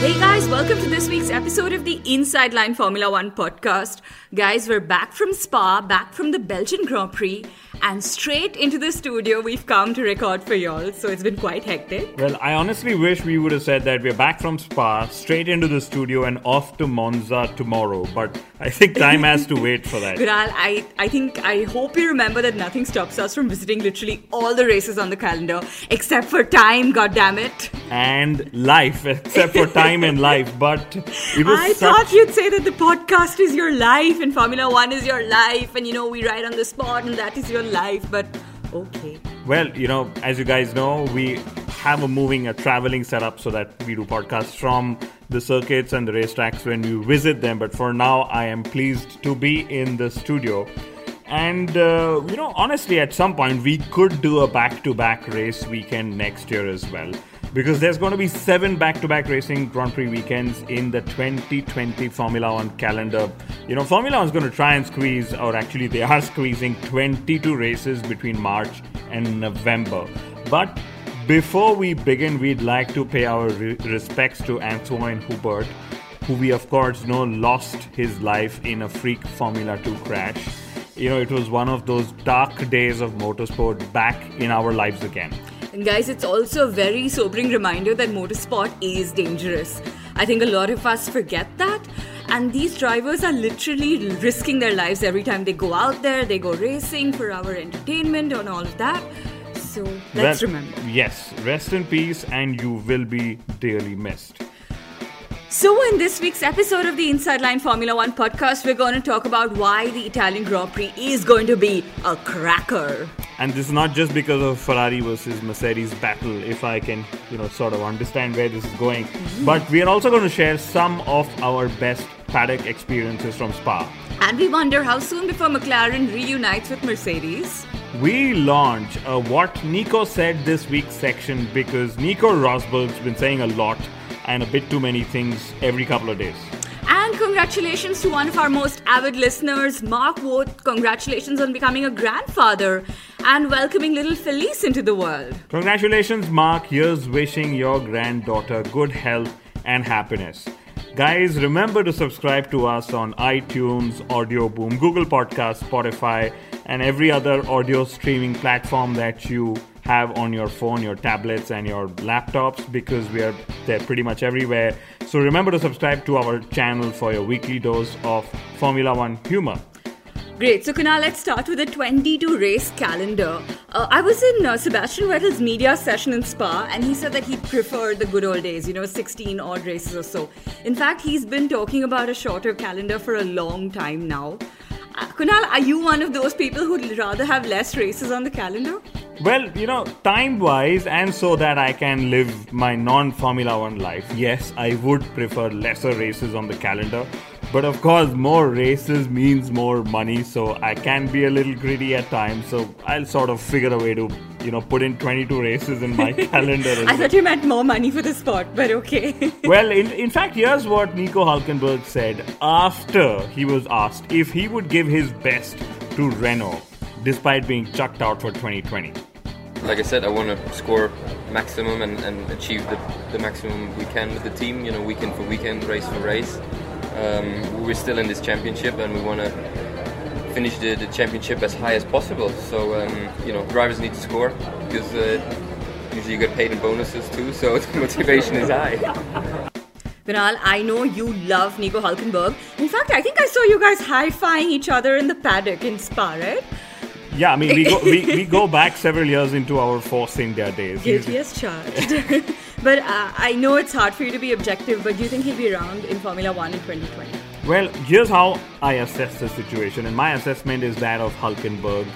Hey guys, welcome to this week's episode of the Inside Line Formula One podcast. Guys, we're back from Spa, back from the Belgian Grand Prix, and straight into the studio we've come to record for y'all. So it's been quite hectic. Well, I honestly wish we would have said that we're back from Spa, straight into the studio, and off to Monza tomorrow. But I think time has to wait for that. Viral, I, I think, I hope you remember that nothing stops us from visiting literally all the races on the calendar, except for time, goddammit. And life, except for time and life. But it was I such- thought you'd say that the podcast is your life and Formula One is your life, and you know, we ride on the spot and that is your life, but okay. Well, you know, as you guys know, we have a moving, a traveling setup so that we do podcasts from the circuits and the racetracks when we visit them. But for now, I am pleased to be in the studio. And, uh, you know, honestly, at some point, we could do a back to back race weekend next year as well. Because there's going to be seven back to back racing Grand Prix weekends in the 2020 Formula One calendar. You know, Formula One is going to try and squeeze, or actually, they are squeezing 22 races between March and November. But before we begin, we'd like to pay our re- respects to Antoine Hubert, who we, of course, know lost his life in a freak Formula 2 crash. You know, it was one of those dark days of motorsport back in our lives again. And guys, it's also a very sobering reminder that motorsport is dangerous. I think a lot of us forget that. And these drivers are literally risking their lives every time they go out there, they go racing for our entertainment and all of that. So let's Well, remember. Yes, rest in peace, and you will be dearly missed. So, in this week's episode of the Inside Line Formula One podcast, we're going to talk about why the Italian Grand Prix is going to be a cracker. And this is not just because of Ferrari versus Mercedes battle, if I can, you know, sort of understand where this is going. Mm-hmm. But we are also going to share some of our best paddock experiences from Spa. And we wonder how soon before McLaren reunites with Mercedes. We launch a What Nico Said This Week section because Nico Rosberg's been saying a lot and a bit too many things every couple of days. Congratulations to one of our most avid listeners, Mark Wood. Congratulations on becoming a grandfather and welcoming little Felice into the world. Congratulations, Mark. Here's wishing your granddaughter good health and happiness. Guys, remember to subscribe to us on iTunes, Audio Boom, Google Podcasts, Spotify, and every other audio streaming platform that you have on your phone, your tablets, and your laptops because we are there pretty much everywhere. So remember to subscribe to our channel for your weekly dose of Formula One humor. Great. So, Kunal, let's start with the 22 race calendar. Uh, I was in uh, Sebastian Vettel's media session in Spa, and he said that he preferred the good old days, you know, 16 odd races or so. In fact, he's been talking about a shorter calendar for a long time now. Uh, Kunal, are you one of those people who'd rather have less races on the calendar? Well, you know, time wise, and so that I can live my non Formula One life, yes, I would prefer lesser races on the calendar. But of course, more races means more money, so I can be a little greedy at times. So I'll sort of figure a way to, you know, put in 22 races in my calendar. I thought you meant more money for the sport, but okay. Well, in, in fact, here's what Nico Hulkenberg said after he was asked if he would give his best to Renault despite being chucked out for 2020. Like I said, I want to score maximum and, and achieve the, the maximum we can with the team. You know, weekend for weekend, race for race. Um, we're still in this championship, and we want to finish the, the championship as high as possible. So, um, you know, drivers need to score because uh, usually you get paid in bonuses too. So the motivation is high. Vinal, I know you love Nico Hulkenberg. In fact, I think I saw you guys high-fiving each other in the paddock in Spa, right? Yeah, I mean, we go, we, we go back several years into our Force India days. Guilty as charged. But uh, I know it's hard for you to be objective, but do you think he'll be around in Formula One in 2020? Well, here's how I assess the situation, and my assessment is that of Hulkenberg.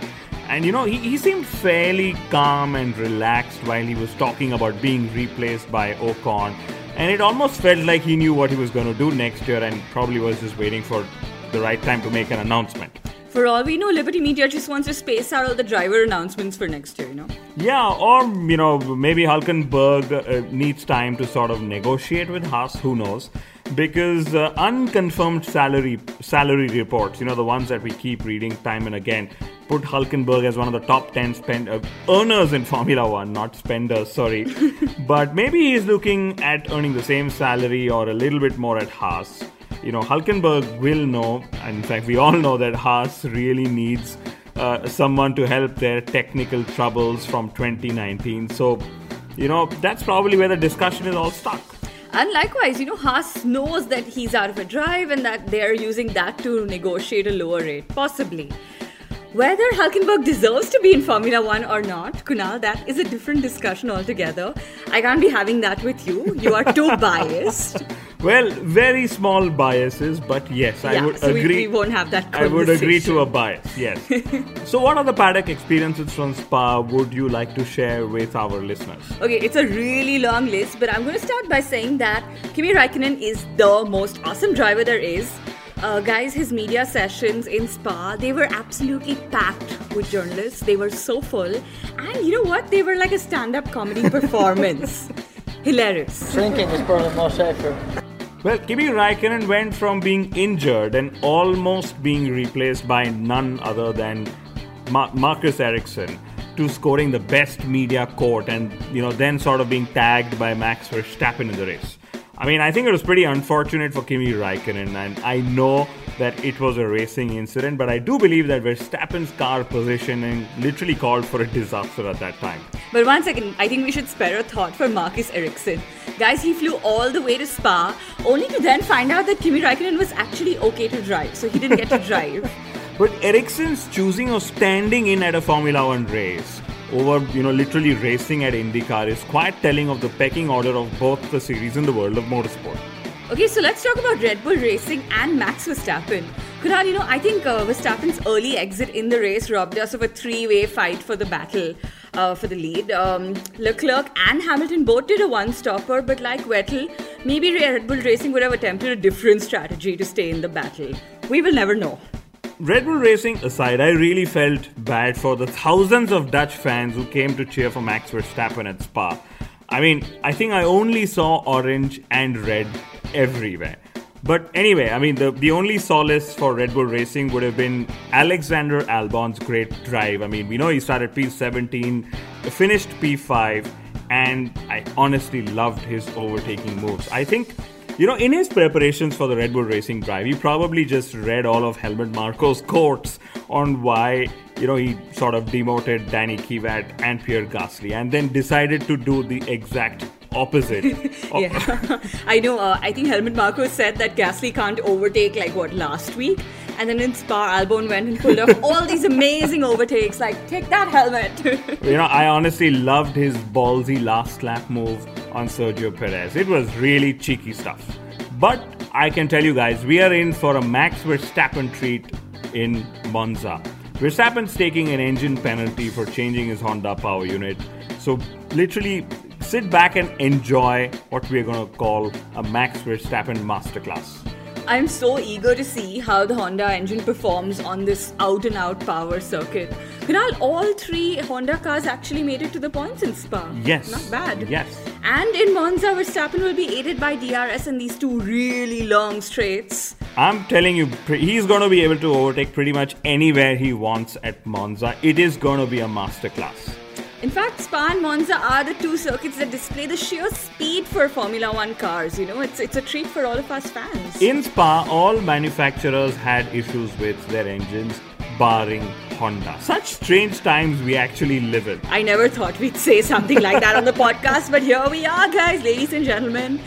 And you know, he, he seemed fairly calm and relaxed while he was talking about being replaced by Ocon. And it almost felt like he knew what he was going to do next year and probably was just waiting for the right time to make an announcement. For all we know, Liberty Media just wants to space out all the driver announcements for next year, you know? Yeah, or you know, maybe Hulkenberg uh, needs time to sort of negotiate with Haas. Who knows? Because uh, unconfirmed salary salary reports, you know, the ones that we keep reading time and again, put Hulkenberg as one of the top ten spend uh, earners in Formula One, not spenders. Sorry, but maybe he's looking at earning the same salary or a little bit more at Haas you know, Hulkenberg will know, and in fact, we all know that Haas really needs uh, someone to help their technical troubles from 2019. So, you know, that's probably where the discussion is all stuck. And likewise, you know, Haas knows that he's out of a drive and that they're using that to negotiate a lower rate, possibly. Whether Hulkenberg deserves to be in Formula One or not, Kunal, that is a different discussion altogether. I can't be having that with you. You are too biased. Well, very small biases, but yes, I Yeah, would so agree. we won't have that I would agree to a bias, yes. so, what are the paddock experiences from Spa would you like to share with our listeners? Okay, it's a really long list, but I'm going to start by saying that Kimi Raikkonen is the most awesome driver there is. Uh, guys, his media sessions in Spa, they were absolutely packed with journalists. They were so full. And you know what? They were like a stand up comedy performance. Hilarious. Drinking is probably more safer. Well, Kimi Raikkonen went from being injured and almost being replaced by none other than Ma- Marcus Ericsson to scoring the best media court and you know then sort of being tagged by Max Verstappen in the race. I mean, I think it was pretty unfortunate for Kimi Raikkonen, and I know that it was a racing incident, but I do believe that Verstappen's car positioning literally called for a disaster at that time. But one second, I think we should spare a thought for Marcus Ericsson. Guys, he flew all the way to Spa only to then find out that Kimi Raikkonen was actually okay to drive, so he didn't get to drive. But Ericsson's choosing of standing in at a Formula One race over, you know, literally racing at IndyCar is quite telling of the pecking order of both the series in the world of motorsport. Okay, so let's talk about Red Bull Racing and Max Verstappen. Kunal, you know, I think uh, Verstappen's early exit in the race robbed us of a three-way fight for the battle uh, for the lead. Um, Leclerc and Hamilton both did a one-stopper, but like Vettel, maybe Red Bull Racing would have attempted a different strategy to stay in the battle. We will never know. Red Bull Racing aside, I really felt bad for the thousands of Dutch fans who came to cheer for Max Verstappen at Spa. I mean, I think I only saw orange and red everywhere. But anyway, I mean, the, the only solace for Red Bull Racing would have been Alexander Albon's great drive. I mean, we know he started P17, finished P5, and I honestly loved his overtaking moves. I think you know, in his preparations for the Red Bull Racing drive, he probably just read all of Helmut Marko's quotes on why, you know, he sort of demoted Danny Kvyat and Pierre Gasly and then decided to do the exact opposite. Yeah, I know. Uh, I think Helmut Marko said that Gasly can't overtake like what last week, and then in Spa, Albon went and pulled off all these amazing overtakes. Like, take that Helmut. You know, I honestly loved his ballsy last lap move on Sergio Perez. It was really cheeky stuff. But I can tell you guys, we are in for a Max Verstappen treat in Monza. Verstappen's taking an engine penalty for changing his Honda power unit. So, literally, sit back and enjoy what we're going to call a Max Verstappen masterclass. I'm so eager to see how the Honda engine performs on this out and out power circuit. Kunal, all three Honda cars actually made it to the points in Spa. Yes. Not bad. Yes. And in Monza, Verstappen will be aided by DRS in these two really long straights. I'm telling you, he's going to be able to overtake pretty much anywhere he wants at Monza. It is going to be a masterclass. In fact, Spa and Monza are the two circuits that display the sheer speed for Formula One cars. You know, it's it's a treat for all of us fans. In Spa, all manufacturers had issues with their engines, barring Honda. Such strange times we actually live in. I never thought we'd say something like that on the podcast, but here we are, guys, ladies and gentlemen.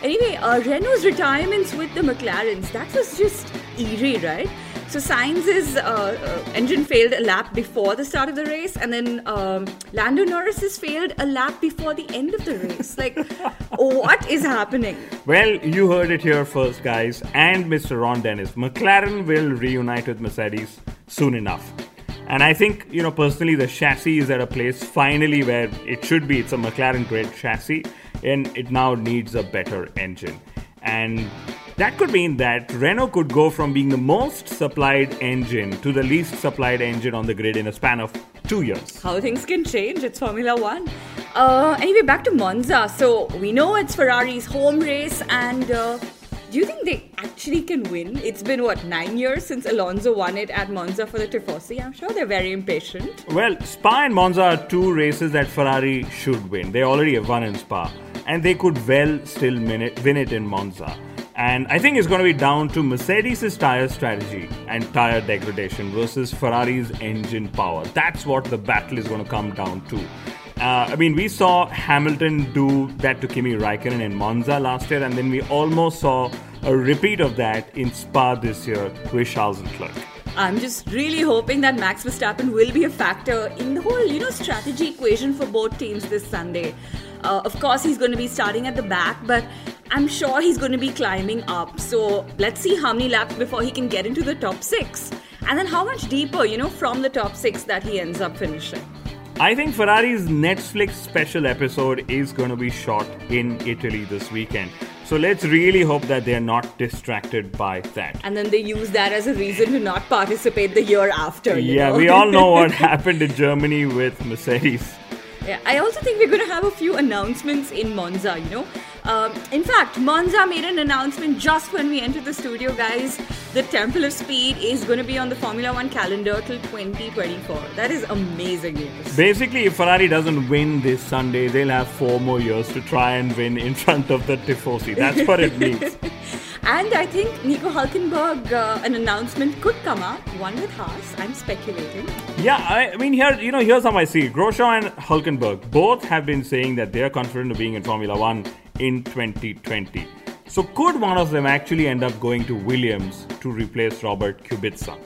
Anyway, uh, Renault's retirements with the McLarens, that was just eerie, right? So Sainz's uh, uh, engine failed a lap before the start of the race, and then um, Lando Norris's failed a lap before the end of the race. Like, what is happening? Well, you heard it here first, guys, and Mr. Ron Dennis. McLaren will reunite with Mercedes soon enough. And I think, you know, personally, the chassis is at a place finally where it should be. It's a McLaren grade chassis, and it now needs a better engine. And that could mean that Renault could go from being the most supplied engine to the least supplied engine on the grid in a span of two years. How things can change. It's Formula One. Uh, anyway, back to Monza. So we know it's Ferrari's home race, and uh, do you think they actually can win? It's been what nine years since Alonso won it at Monza for the Tifosi. I'm sure they're very impatient. Well, Spa and Monza are two races that Ferrari should win. They already have won in Spa, and they could well still win it, win it in Monza. And I think it's going to be down to Mercedes' tire strategy and tire degradation versus Ferrari's engine power. That's what the battle is going to come down to. Uh, I mean, we saw Hamilton do that to Kimi Raikkonen in Monza last year, and then we almost saw a repeat of that in Spa this year with Charles Leclerc. I'm just really hoping that Max Verstappen will be a factor in the whole, you know, strategy equation for both teams this Sunday. Uh, of course, he's going to be starting at the back, but I'm sure he's going to be climbing up. So let's see how many laps before he can get into the top six. And then how much deeper, you know, from the top six that he ends up finishing. I think Ferrari's Netflix special episode is going to be shot in Italy this weekend. So let's really hope that they're not distracted by that. And then they use that as a reason to not participate the year after. yeah, know? we all know what happened in Germany with Mercedes. Yeah, I also think we're going to have a few announcements in Monza, you know. Um, in fact, Monza made an announcement just when we entered the studio, guys. The Temple of Speed is going to be on the Formula One calendar till 2024. That is amazing news. Basically, if Ferrari doesn't win this Sunday, they'll have four more years to try and win in front of the Tifosi. That's what it means. And I think Nico Hulkenberg, uh, an announcement could come up, one with Haas. I'm speculating. Yeah, I, mean, here, you know, here's how I see it. Grosjean and Hulkenberg both have been saying that they're confident of being in Formula One in 2020. So, could one of them actually end up going to Williams to replace Robert Kubica?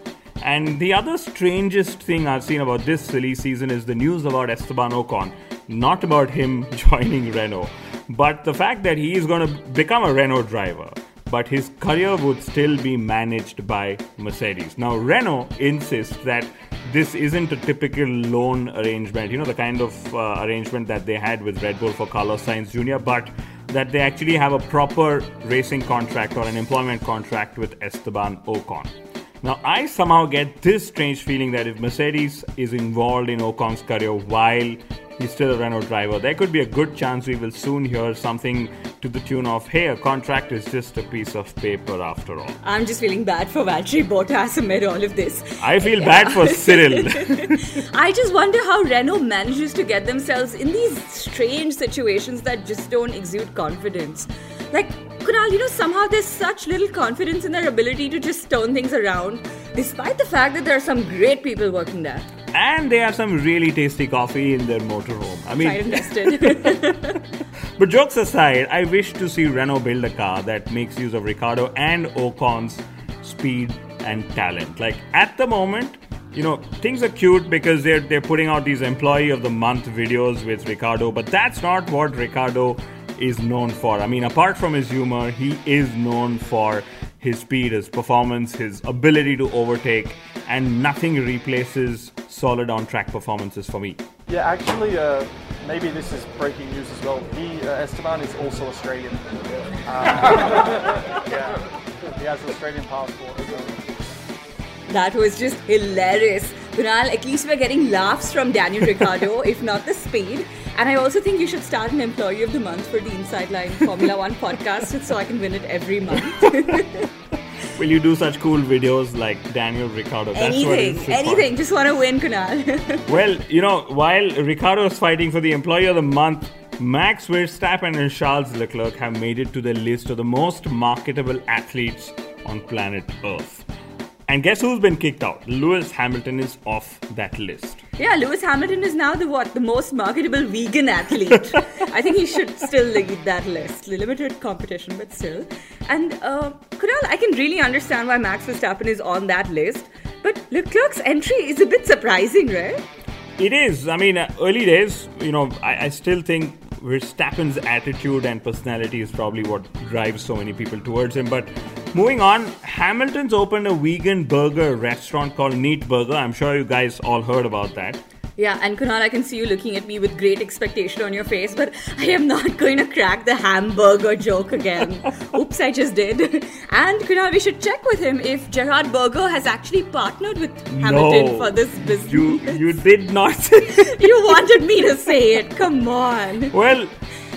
And the other strangest thing I've seen about this silly season is the news about Esteban Ocon. Not about him joining Renault, but the fact that he is going to become a Renault driver but his career would still be managed by Mercedes. Now, Renault insists that this isn't a typical loan arrangement, you know, the kind of uh, arrangement that they had with Red Bull for Carlos Sainz Jr., but that they actually have a proper racing contract or an employment contract with Esteban Ocon. Now, I somehow get this strange feeling that if Mercedes is involved in Ocon's career while he's still a Renault driver, there could be a good chance we will soon hear something to the tune of, hey, a contract is just a piece of paper after all. I'm just feeling bad for Valtteri Bottas amid all of this. I feel bad for Cyril. I just wonder how Renault manages to get themselves in these strange situations that just don't exude confidence. Like, Kunal, you know, somehow there's such little confidence in their ability to just turn things around, despite the fact that there are some great people working there. and they have some really tasty coffee in their motorhome. I mean, Tried tested. But jokes aside, I wish to see Renault build a car that makes use of Ricciardo and Ocon's speed and talent. Like at the moment, you know, things are cute because they're they're putting out these employee of the month videos with Ricciardo, but that's not what Ricciardo is known for. I mean, apart from his humor, he is known for his speed, his performance, his ability to overtake, and nothing replaces solid on track performances for me. Yeah, actually, uh, maybe this is breaking news as well. He, uh, Esteban, is also Australian. Um, yeah, he has an Australian passport. So. that was just hilarious. Kunal, at least we're getting laughs from Daniel Ricciardo, if not the speed. And I also think you should start an employee of the month for the Inside Line Formula One podcast so I can win it every month. Will you do such cool videos like Daniel Ricciardo? That's what anything, anything. Just want to win, Kunal. Well, you know, while Ricciardo is fighting for the Employee of the Month, Max Verstappen and Charles Leclerc have made it to the list of the most marketable athletes on planet Earth. And guess who's been kicked out? Lewis Hamilton is off that list. yeah, Lewis Hamilton is now the what? The most marketable vegan athlete. I think he should still lead that list. Limited competition, but still. And uh, Kunal, I can really understand why Max Verstappen is on that list. But Leclerc's entry is a bit surprising, right? It is. I mean, uh, early days, you know, I, I still think Verstappen's attitude and personality is probably what drives so many people towards him. But moving on, Hamilton's opened a vegan burger restaurant called Neat Burger. I'm sure you guys all heard about that. Yeah, and Kunal, I can see you looking at me with great expectation on your face, but I am not going to crack the hamburger joke again. Oops, I just did. And Kunal, we should check with him if Gerhard Berger has actually partnered with Hamilton No. for this business. You you did not. You wanted me to say it. Come on. well,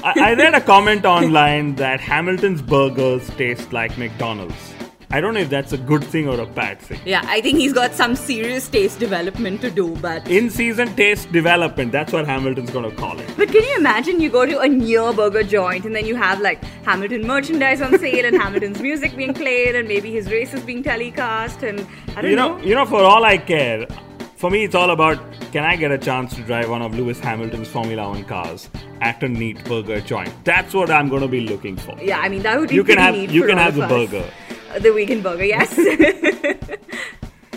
I, I read a comment online that Hamilton's burgers taste like McDonald's. I don't know if that's a good thing or a bad thing. Yeah, I think he's got some serious taste development to do, but. In season taste development, that's what Hamilton's gonna call it. But can you imagine you go to a neat burger joint and then you have like Hamilton merchandise on sale and Hamilton's music being played and maybe his races being telecast and I don't You know, you know, for all I care, for me it's all about can I get a chance to drive one of Lewis Hamilton's Formula One cars at a neat burger joint? That's what I'm gonna be looking for. Yeah, I mean that would be You can have you can have the us. burger. Uh, the vegan burger, yes.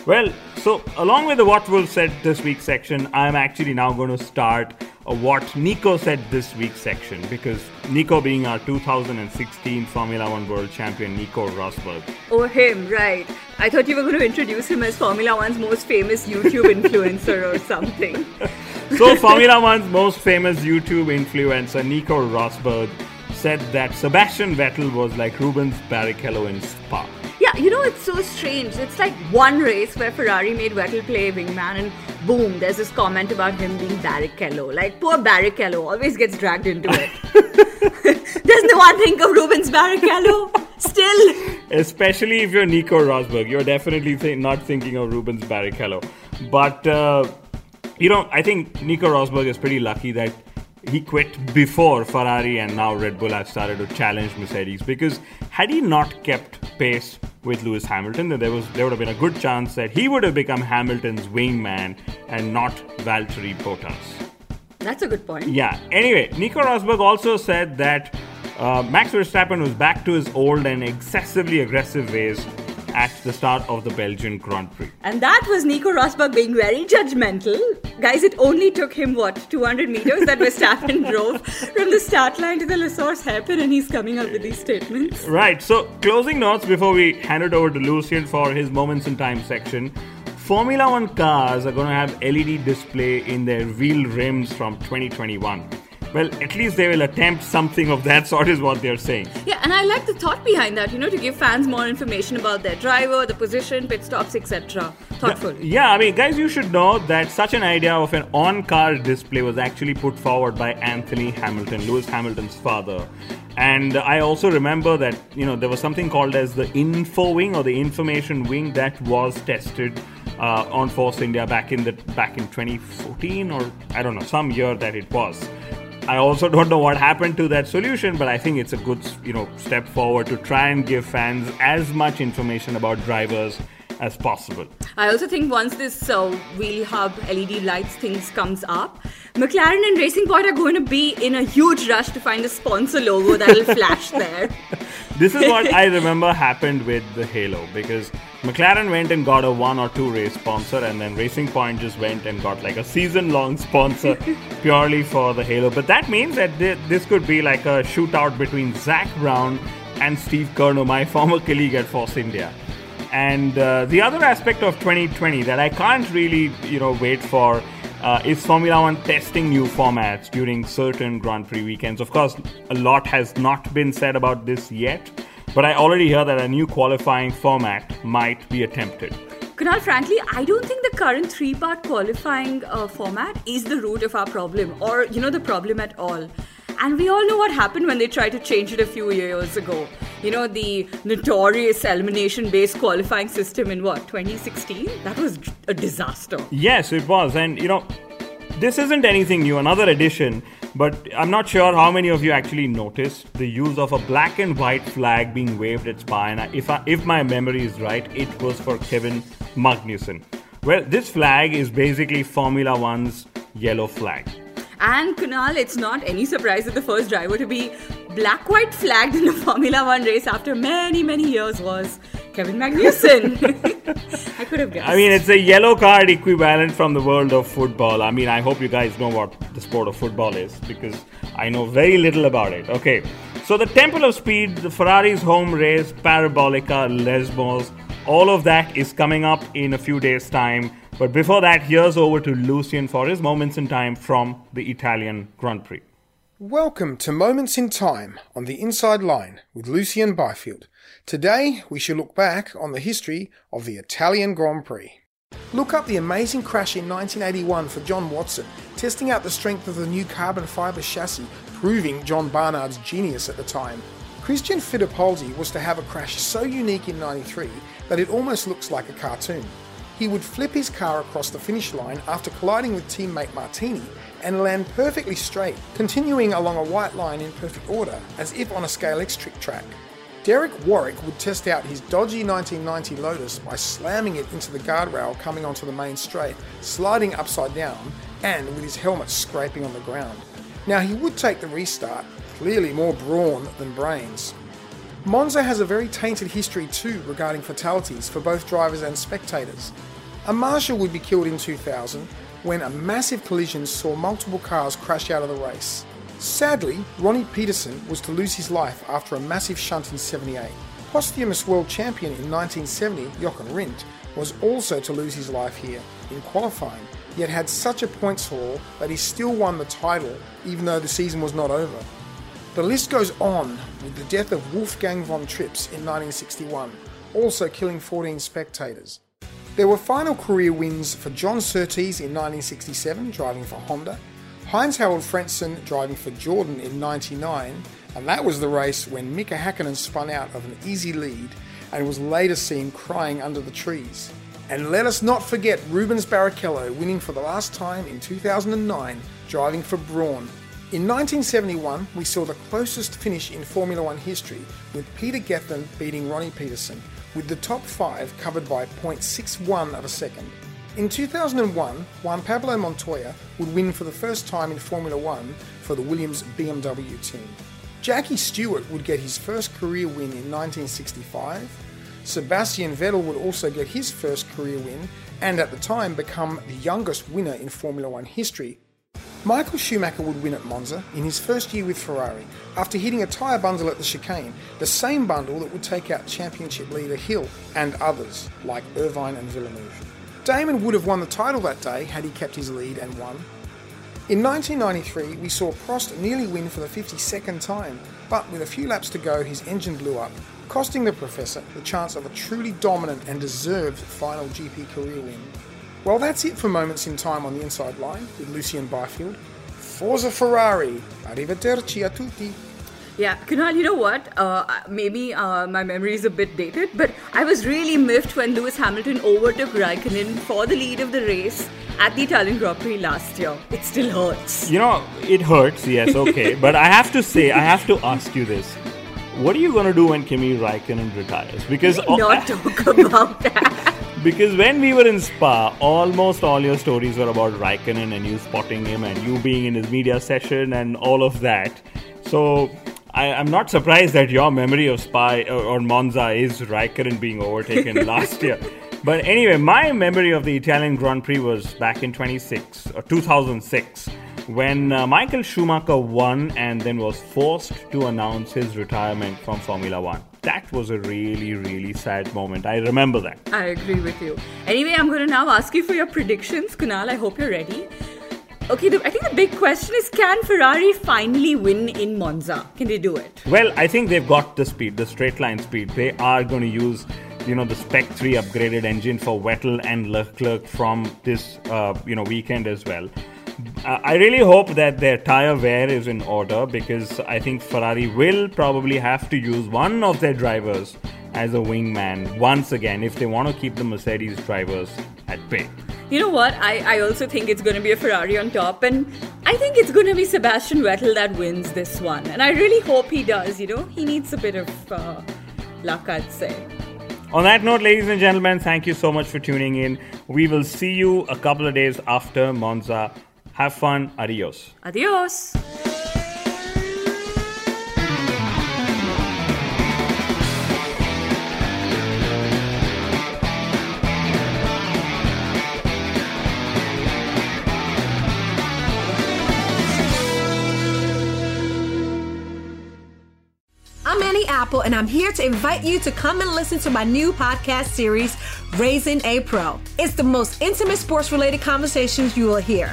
Well, so along with the what Wolff said this week section, I'm actually now going to start a what Nico said this week section because Nico being our 2016 Formula One World Champion, Nico Rosberg. oh, him, right. I thought you were going to introduce him as Formula One's most famous YouTube influencer or something. So Formula One's most famous YouTube influencer, Nico Rosberg, said that Sebastian Vettel was like Rubens Barrichello in Spa. Yeah, you know, it's so strange. It's like one race where Ferrari made Vettel play wingman, and boom, there's this comment about him being Barrichello. Like, poor Barrichello always gets dragged into it. Does no one think of Rubens Barrichello? Still. Especially if you're Nico Rosberg, you're definitely th- not thinking of Rubens Barrichello. But, uh, you know, I think Nico Rosberg is pretty lucky that he quit before Ferrari and now Red Bull have started to challenge Mercedes because had he not kept pace with Lewis Hamilton, then there was there would have been a good chance that he would have become Hamilton's wingman and not Valtteri Bottas. That's a good point. Yeah. Anyway, Nico Rosberg also said that uh, Max Verstappen was back to his old and excessively aggressive ways at the start of the Belgian Grand Prix. And that was Nico Rosberg being very judgmental. Guys, it only took him, what, 200 meters that Verstappen drove from the start line to the La Source hairpin, and he's coming up with these statements. Right. So, closing notes before we hand it over to Lucien for his moments in time section. Formula One cars are going to have LED display in their wheel rims from 2021. Well, at least they will attempt something of that sort, is what they're saying. Yeah, and I like the thought behind that, you know, to give fans more information about their driver, the position, pit stops, etc. Thoughtful. Yeah, I mean, guys, you should know that such an idea of an on car display was actually put forward by Anthony Hamilton, Lewis Hamilton's father. And I also remember that, you know, there was something called as the info wing or the information wing that was tested uh, on Force India back in the back in 2014 or I don't know, some year that it was. I also don't know what happened to that solution, but I think it's a good, you know, step forward to try and give fans as much information about drivers as possible. I also think once this uh, wheel hub LED lights things comes up, McLaren and Racing Point are going to be in a huge rush to find a sponsor logo that'll flash there. This is what I remember happened with the Halo because McLaren went and got a one or two race sponsor, and then Racing Point just went and got like a season long sponsor purely for the Halo. But that means that this could be like a shootout between Zak Brown and Steve Kerno, my former colleague at Force India. And uh, the other aspect of 2020 that I can't really, you know, wait for uh, is Formula One testing new formats during certain Grand Prix weekends. Of course, a lot has not been said about this yet, but I already hear that a new qualifying format might be attempted. Kunal, frankly, I don't think the current three-part qualifying uh, format is the root of our problem, or you know, the problem at all. And we all know what happened when they tried to change it a few years ago. You know, the notorious elimination-based qualifying system in what 2016? That was a disaster. Yes, it was. And, you know, this isn't anything new, another addition, but I'm not sure how many of you actually noticed the use of a black and white flag being waved at Spa. And if, I, if my memory is right, it was for Kevin Magnussen. Well, this flag is basically Formula One's yellow flag. And Kunal, it's not any surprise that the first driver to be black white flagged in a Formula One race after many, many years was Kevin Magnussen. I could have guessed. I mean, it's a yellow card equivalent from the world of football. I mean, I hope you guys know what the sport of football is because I know very little about it. Okay, so the Temple of Speed, the Ferrari's home race, Parabolica, Lesmos, all of that is coming up in a few days' time. But before that, here's over to Lucian for his moments in time from the Italian Grand Prix. Welcome to Moments in Time on the Inside Line with Lucian Byfield. Today we shall look back on the history of the Italian Grand Prix. Look up the amazing crash in 1981 for John Watson, testing out the strength of the new carbon fibre chassis, proving John Barnard's genius at the time. Christian Fittipaldi was to have a crash so unique in 93 that it almost looks like a cartoon. He would flip his car across the finish line after colliding with teammate Martini and land perfectly straight, continuing along a white line in perfect order, as if on a Scalextric track. Derek Warwick would test out his dodgy 1990 Lotus by slamming it into the guardrail coming onto the main straight, sliding upside down, and with his helmet scraping on the ground. Now he would take the restart, clearly more brawn than brains. Monza has a very tainted history too regarding fatalities for both drivers and spectators. A marshal would be killed in 2000 when a massive collision saw multiple cars crash out of the race. Sadly, Ronnie Peterson was to lose his life after a massive shunt in 78. Posthumous world champion in 1970, Jochen Rindt, was also to lose his life here in qualifying, yet had such a points haul that he still won the title even though the season was not over. The list goes on with the death of Wolfgang von Trips in 1961, also killing 14 spectators. There were final career wins for John Surtees in 1967, driving for Honda, Heinz Harald Frentzen driving for Jordan in 99, and that was the race when Mika Hakkinen spun out of an easy lead and was later seen crying under the trees. And let us not forget Rubens Barrichello winning for the last time in 2009, driving for Brawn in 1971, we saw the closest finish in Formula One history, with Peter Gethin beating Ronnie Peterson, with the top five covered by 0.61 of a second. In 2001, Juan Pablo Montoya would win for the first time in Formula One for the Williams BMW team. Jackie Stewart would get his first career win in 1965. Sebastian Vettel would also get his first career win and at the time become the youngest winner in Formula One history Michael Schumacher would win at Monza in his first year with Ferrari after hitting a tyre bundle at the chicane, the same bundle that would take out championship leader Hill and others like Irvine and Villeneuve. Damon would have won the title that day had he kept his lead and won. In 1993, we saw Prost nearly win for the 52nd time, but with a few laps to go, his engine blew up, costing the Professor the chance of a truly dominant and deserved final GP career win. Well, that's it for Moments in Time on the Inside Line with Lucian Byfield. Forza Ferrari. Arrivederci a tutti. Yeah, Kunal, you know what? Uh, maybe uh, my memory is a bit dated, but I was really miffed when Lewis Hamilton overtook Raikkonen for the lead of the race at the Italian Grand Prix last year. It still hurts. You know, it hurts, yes, okay. but I have to say, I have to ask you this. What are you going to do when Kimi Raikkonen retires? Because. Not talk about that. Because when we were in Spa, almost all your stories were about Raikkonen and you spotting him and you being in his media session and all of that. So I, am not surprised that your memory of Spa or, or Monza is Raikkonen being overtaken last year. But anyway, my memory of the Italian Grand Prix was back in 26 or 2006 when uh, Michael Schumacher won and then was forced to announce his retirement from Formula One. That was a really, really sad moment. I remember that. I agree with you. Anyway, I'm going to now ask you for your predictions. Kunal, I hope you're ready. Okay, the, I think the big question is can Ferrari finally win in Monza? Can they do it? Well, I think they've got the speed, the straight line speed. They are going to use you know the Spec 3 upgraded engine for Vettel and Leclerc from this uh, you know weekend as well. I really hope that their tire wear is in order because I think Ferrari will probably have to use one of their drivers as a wingman once again if they want to keep the Mercedes drivers at bay. You know what? I, I also think it's going to be a Ferrari on top, and I think it's going to be Sebastian Vettel that wins this one. And I really hope he does. You know, he needs a bit of uh, luck, I'd say. On that note, ladies and gentlemen, thank you so much for tuning in. We will see you a couple of days after Monza Have fun. Adios. Adios. I'm Annie Apple, and I'm here to invite you to come and listen to my new podcast series, Raising a Pro. It's the most intimate sports related conversations you will hear.